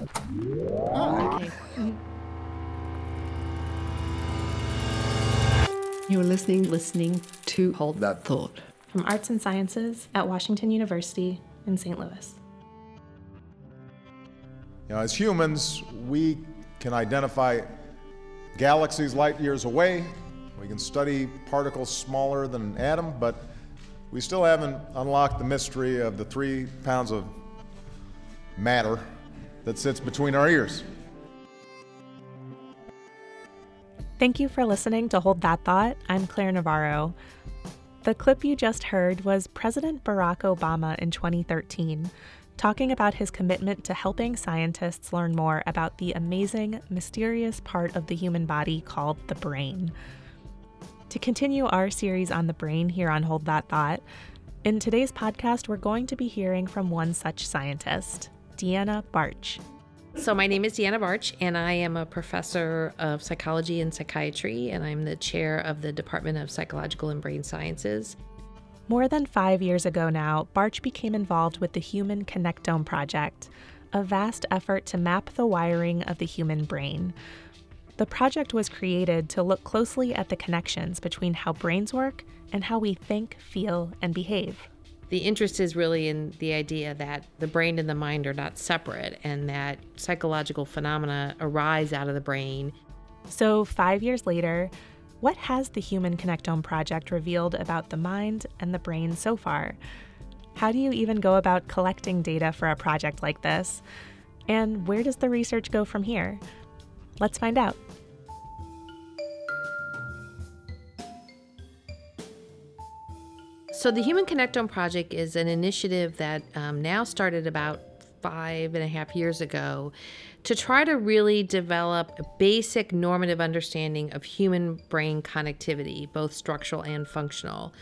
Oh, okay. You're listening, listening to Hold That Thought from Arts and Sciences at Washington University in St. Louis. You know, as humans, we can identify galaxies light years away. We can study particles smaller than an atom, but we still haven't unlocked the mystery of the three pounds of matter that sits between our ears. Thank you for listening to Hold That Thought. I'm Claire Navarro. The clip you just heard was President Barack Obama in 2013 talking about his commitment to helping scientists learn more about the amazing, mysterious part of the human body called the brain. To continue our series on the brain here on Hold That Thought, in today's podcast, we're going to be hearing from one such scientist, Deanna Barch. So, my name is Deanna Barch, and I am a professor of psychology and psychiatry, and I'm the chair of the Department of Psychological and Brain Sciences. More than five years ago now, Barch became involved with the Human Connectome Project, a vast effort to map the wiring of the human brain. The project was created to look closely at the connections between how brains work and how we think, feel, and behave the interest is really in the idea that the brain and the mind are not separate and that psychological phenomena arise out of the brain. So, five years later, what has the Human Connectome Project revealed about the mind and the brain so far? How do you even go about collecting data for a project like this? And where does the research go from here? Let's find out. So, the Human Connectome Project is an initiative that um, now started about five and a half years ago to try to really develop a basic normative understanding of human brain connectivity, both structural and functional.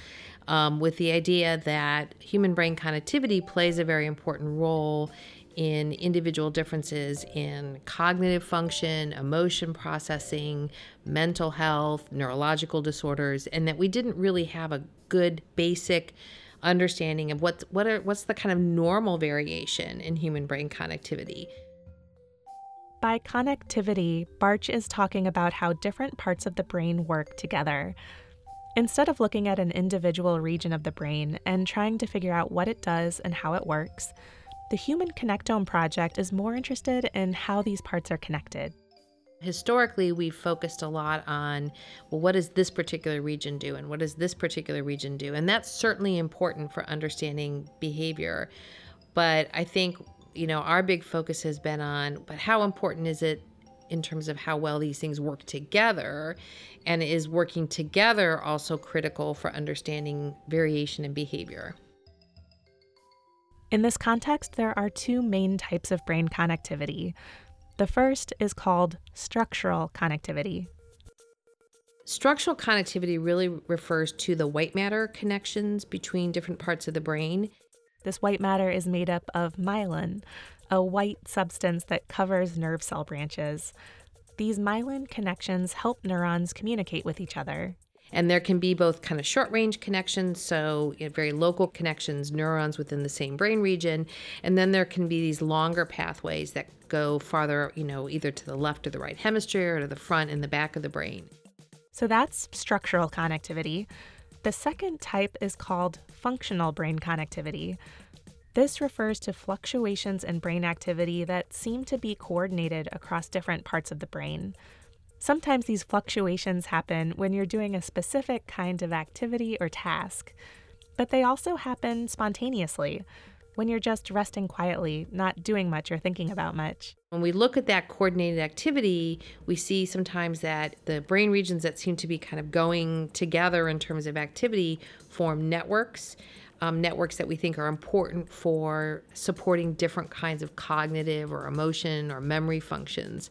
Um, with the idea that human brain connectivity plays a very important role in individual differences in cognitive function, emotion processing, mental health, neurological disorders, and that we didn't really have a good basic understanding of what's what are what's the kind of normal variation in human brain connectivity. By connectivity, Barch is talking about how different parts of the brain work together. Instead of looking at an individual region of the brain and trying to figure out what it does and how it works, the Human Connectome Project is more interested in how these parts are connected. Historically, we've focused a lot on, well, what does this particular region do and what does this particular region do? And that's certainly important for understanding behavior. But I think, you know, our big focus has been on, but how important is it in terms of how well these things work together? And is working together also critical for understanding variation in behavior? In this context, there are two main types of brain connectivity. The first is called structural connectivity. Structural connectivity really refers to the white matter connections between different parts of the brain. This white matter is made up of myelin, a white substance that covers nerve cell branches. These myelin connections help neurons communicate with each other. And there can be both kind of short range connections, so you know, very local connections, neurons within the same brain region. And then there can be these longer pathways that go farther, you know, either to the left or the right hemisphere or to the front and the back of the brain. So that's structural connectivity. The second type is called functional brain connectivity. This refers to fluctuations in brain activity that seem to be coordinated across different parts of the brain. Sometimes these fluctuations happen when you're doing a specific kind of activity or task, but they also happen spontaneously when you're just resting quietly, not doing much or thinking about much. When we look at that coordinated activity, we see sometimes that the brain regions that seem to be kind of going together in terms of activity form networks. Um, networks that we think are important for supporting different kinds of cognitive or emotion or memory functions.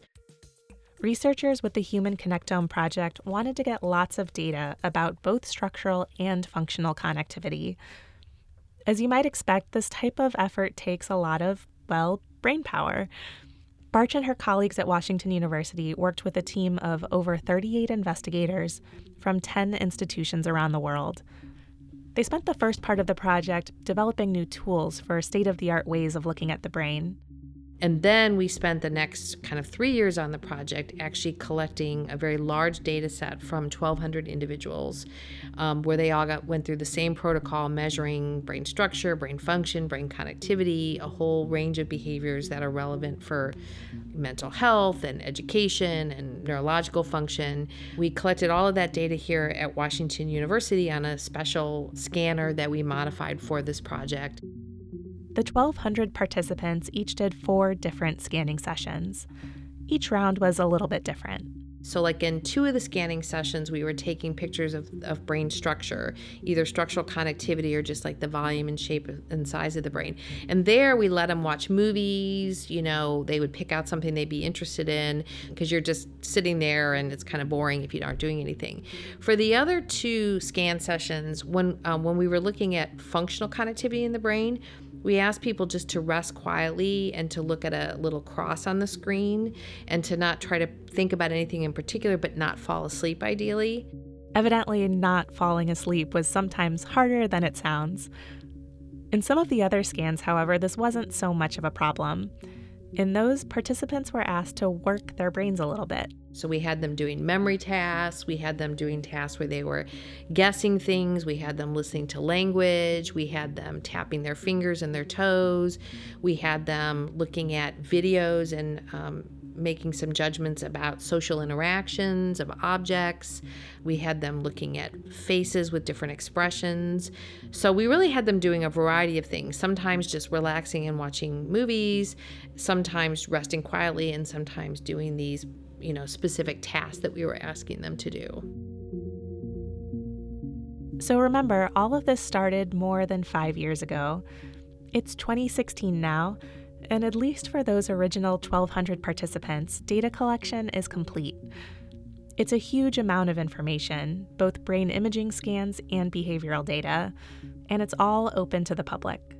Researchers with the Human Connectome Project wanted to get lots of data about both structural and functional connectivity. As you might expect, this type of effort takes a lot of, well, brain power. Barch and her colleagues at Washington University worked with a team of over 38 investigators from 10 institutions around the world. They spent the first part of the project developing new tools for state of the art ways of looking at the brain. And then we spent the next kind of three years on the project actually collecting a very large data set from 1,200 individuals um, where they all got went through the same protocol measuring brain structure, brain function, brain connectivity, a whole range of behaviors that are relevant for mental health and education and neurological function. We collected all of that data here at Washington University on a special scanner that we modified for this project. The 1,200 participants each did four different scanning sessions. Each round was a little bit different. So, like in two of the scanning sessions, we were taking pictures of, of brain structure, either structural connectivity or just like the volume and shape and size of the brain. And there we let them watch movies. You know, they would pick out something they'd be interested in because you're just sitting there and it's kind of boring if you aren't doing anything. For the other two scan sessions, when um, when we were looking at functional connectivity in the brain, we ask people just to rest quietly and to look at a little cross on the screen and to not try to think about anything in particular, but not fall asleep ideally. Evidently, not falling asleep was sometimes harder than it sounds. In some of the other scans, however, this wasn't so much of a problem. In those, participants were asked to work their brains a little bit. So we had them doing memory tasks, we had them doing tasks where they were guessing things, we had them listening to language, we had them tapping their fingers and their toes, we had them looking at videos and um, making some judgments about social interactions of objects. We had them looking at faces with different expressions. So we really had them doing a variety of things, sometimes just relaxing and watching movies, sometimes resting quietly, and sometimes doing these, you know, specific tasks that we were asking them to do. So remember, all of this started more than five years ago. It's 2016 now, and at least for those original 1,200 participants, data collection is complete. It's a huge amount of information, both brain imaging scans and behavioral data, and it's all open to the public.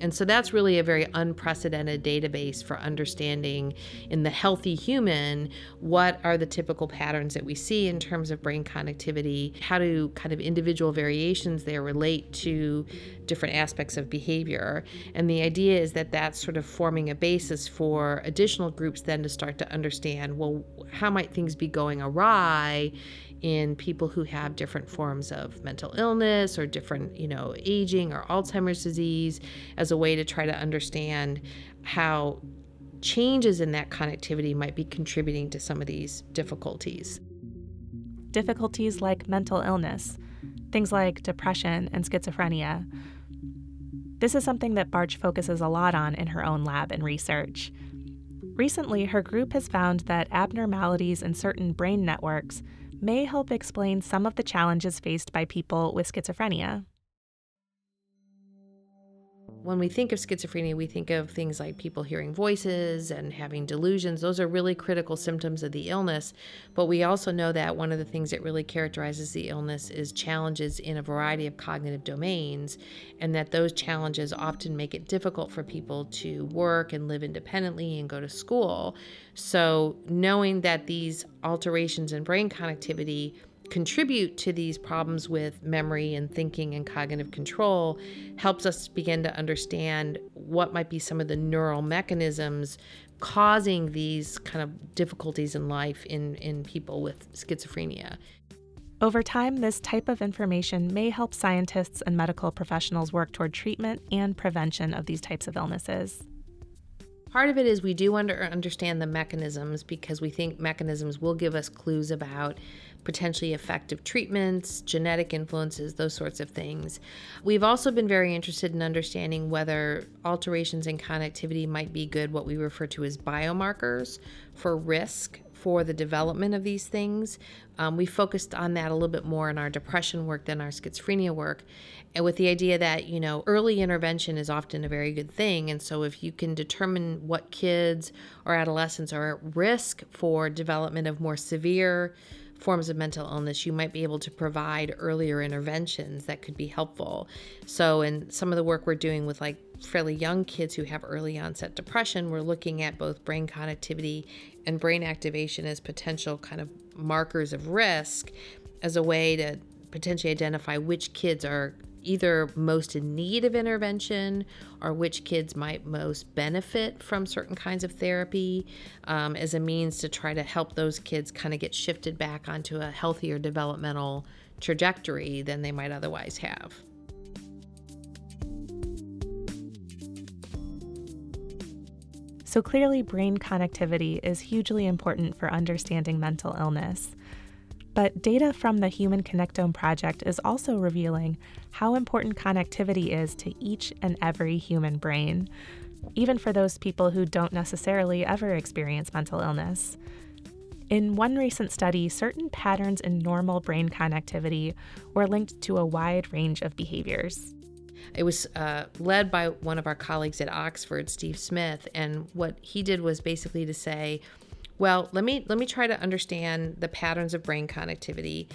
And so that's really a very unprecedented database for understanding in the healthy human what are the typical patterns that we see in terms of brain connectivity, how do kind of individual variations there relate to different aspects of behavior. And the idea is that that's sort of forming a basis for additional groups then to start to understand well, how might things be going awry in people who have different forms of mental illness or different, you know, aging or Alzheimer's disease as a way to try to understand how changes in that connectivity might be contributing to some of these difficulties. Difficulties like mental illness, things like depression and schizophrenia. This is something that Barch focuses a lot on in her own lab and research. Recently, her group has found that abnormalities in certain brain networks may help explain some of the challenges faced by people with schizophrenia. When we think of schizophrenia, we think of things like people hearing voices and having delusions. Those are really critical symptoms of the illness. But we also know that one of the things that really characterizes the illness is challenges in a variety of cognitive domains, and that those challenges often make it difficult for people to work and live independently and go to school. So, knowing that these alterations in brain connectivity contribute to these problems with memory and thinking and cognitive control helps us begin to understand what might be some of the neural mechanisms causing these kind of difficulties in life in, in people with schizophrenia. Over time, this type of information may help scientists and medical professionals work toward treatment and prevention of these types of illnesses. Part of it is we do under, understand the mechanisms because we think mechanisms will give us clues about potentially effective treatments, genetic influences, those sorts of things. We've also been very interested in understanding whether alterations in connectivity might be good, what we refer to as biomarkers for risk for the development of these things. Um, we focused on that a little bit more in our depression work than our schizophrenia work. And with the idea that, you know, early intervention is often a very good thing. And so if you can determine what kids or adolescents are at risk for development of more severe forms of mental illness, you might be able to provide earlier interventions that could be helpful. So, in some of the work we're doing with like fairly young kids who have early onset depression, we're looking at both brain connectivity and brain activation as potential kind of markers of risk as a way to potentially identify which kids are either most in need of intervention or which kids might most benefit from certain kinds of therapy um, as a means to try to help those kids kind of get shifted back onto a healthier developmental trajectory than they might otherwise have. So clearly, brain connectivity is hugely important for understanding mental illness. But data from the Human Connectome Project is also revealing how important connectivity is to each and every human brain, even for those people who don't necessarily ever experience mental illness. In one recent study, certain patterns in normal brain connectivity were linked to a wide range of behaviors. It was uh, led by one of our colleagues at Oxford, Steve Smith, and what he did was basically to say, well, let me let me try to understand the patterns of brain connectivity.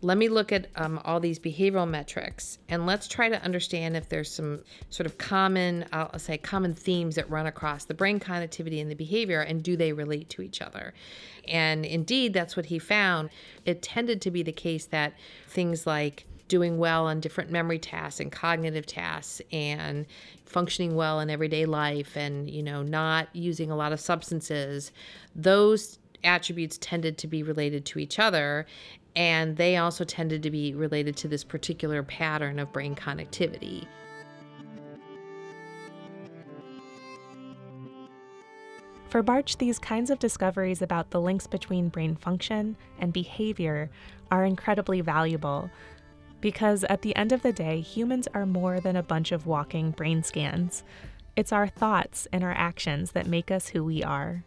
Let me look at um, all these behavioral metrics and let's try to understand if there's some sort of common, I'll say, common themes that run across the brain connectivity and the behavior, and do they relate to each other? And indeed, that's what he found. It tended to be the case that things like doing well on different memory tasks and cognitive tasks and functioning well in everyday life and you know not using a lot of substances those attributes tended to be related to each other. And they also tended to be related to this particular pattern of brain connectivity. For Barch, these kinds of discoveries about the links between brain function and behavior are incredibly valuable because at the end of the day, humans are more than a bunch of walking brain scans. It's our thoughts and our actions that make us who we are.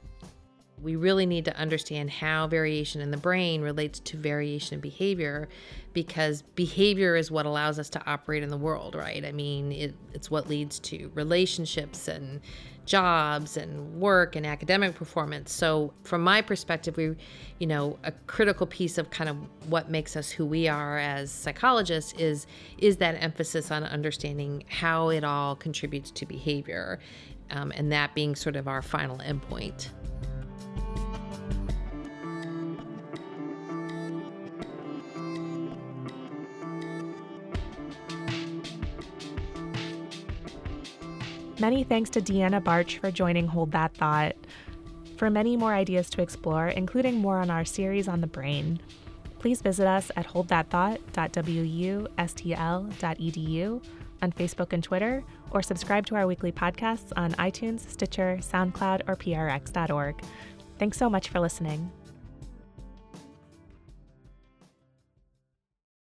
We really need to understand how variation in the brain relates to variation in behavior because behavior is what allows us to operate in the world, right? I mean, it, it's what leads to relationships and jobs and work and academic performance. So, from my perspective, we, you know, a critical piece of kind of what makes us who we are as psychologists is is that emphasis on understanding how it all contributes to behavior, um, and that being sort of our final endpoint. Many thanks to Deanna Barch for joining Hold That Thought. For many more ideas to explore, including more on our series on the brain, please visit us at holdthatthought.wustl.edu on Facebook and Twitter, or subscribe to our weekly podcasts on iTunes, Stitcher, SoundCloud, or prx.org. Thanks so much for listening.